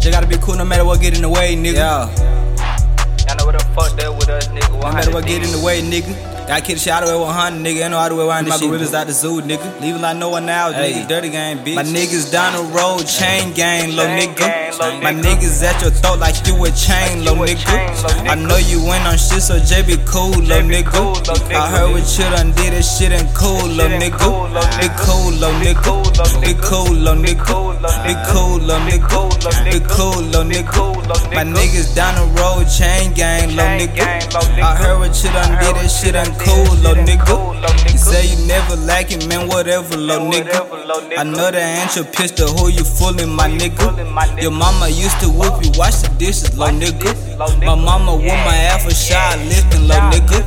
Just gotta be cool no matter what get in the way, nigga. Yeah. Y'all know what the fuck that with us, nigga. No matter what get in the way, nigga. Got kid shot away 100, nigga. Ain't no other way around. My gorillas out the zoo, nigga. Leaving like no one now, nigga. Dirty game, bitch. My niggas down the road, chain gang, low nigga. My niggas at your throat like you a chain, low nigga. I know you went on shit, so J be cool, low nigga. I heard what you done did, this shit ain't cool, low nigga. Be cool, low nigga. Be cool, low nigga. Be cool, low nigga. Be cool, low nigga. My niggas down the road, chain gang, low nigga. I heard what you done did, this shit ain't cool, low nigga. You say you never like it, man, whatever, low nigga. I know that ain't your pistol, who you fooling, my nigga. Your mama used to whoop you, wash the dishes, low nigga. My mama with my ass for shot lifting, low nigga.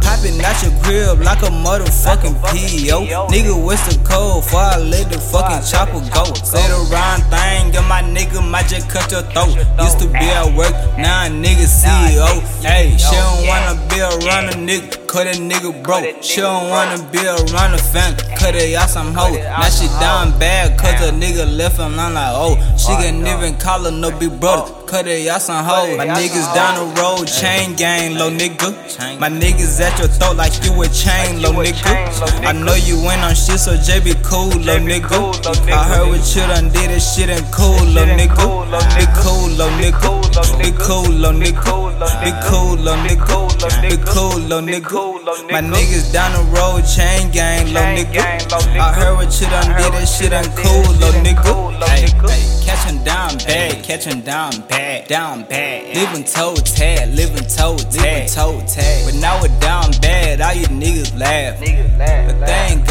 Popping out your crib like a motherfucking PO. Nigga, what's the code before I let the fucking chopper go? Say the wrong thing, and my nigga might just cut your throat. Used to be at work, now a nigga CEO. Hey, she don't wanna be around a nigga, cut a nigga broke. She don't wanna be around the fan, cut it out some hoe. Now she down bad, cause a nigga left him, I'm like, oh, she can even call her no big brother. Cut it out some hoe. My niggas down the road, chain gang, low nigga. My niggas at your throat like you a chain, low nigga. I know you went on shit, so J be cool, low nigga. I heard what you done did, this shit ain't cool, low nigga. Be cool, low nigga. Be cool, low nigga. Be cool, low nigga. Be cool, low nigga. My niggas down the road, chain gang, low nigga. I heard what you done did, this shit ain't cool, low nigga. Catch him down bad, catch him down bad, down bad. Living toe tag, living toe tag, toe tag. But now we're down bad, all you niggas laugh. But thank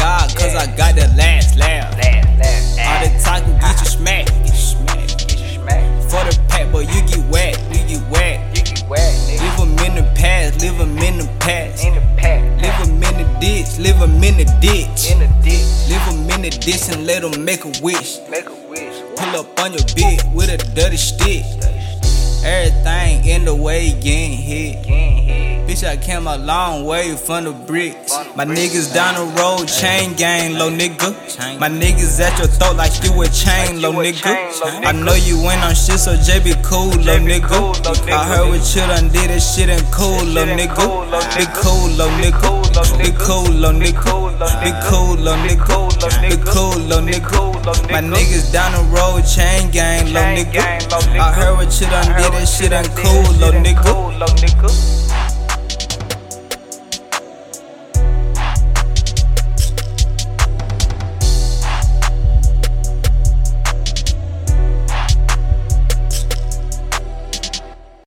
'em in the past. Leave 'em in the ditch, leave 'em in the ditch. Leave 'em in the ditch and let 'em make a wish. Pull up on your bitch with a dirty stick. Everything in the way getting hit. Bitch, I came a long way from the bricks. My niggas down the road, chain gang, low nigga. My niggas at your throat like you a chain, low nigga. I know you went on shit, so J be cool, low nigga. I heard what you done did, this shit ain't cool, low nigga. Be cool, low nigga. Be cool, low nigga. Be cool, low nigga. Be cool, low nigga. My niggas down the road, chain gang, low nigga. I heard what you done did, this shit ain't cool, low nigga.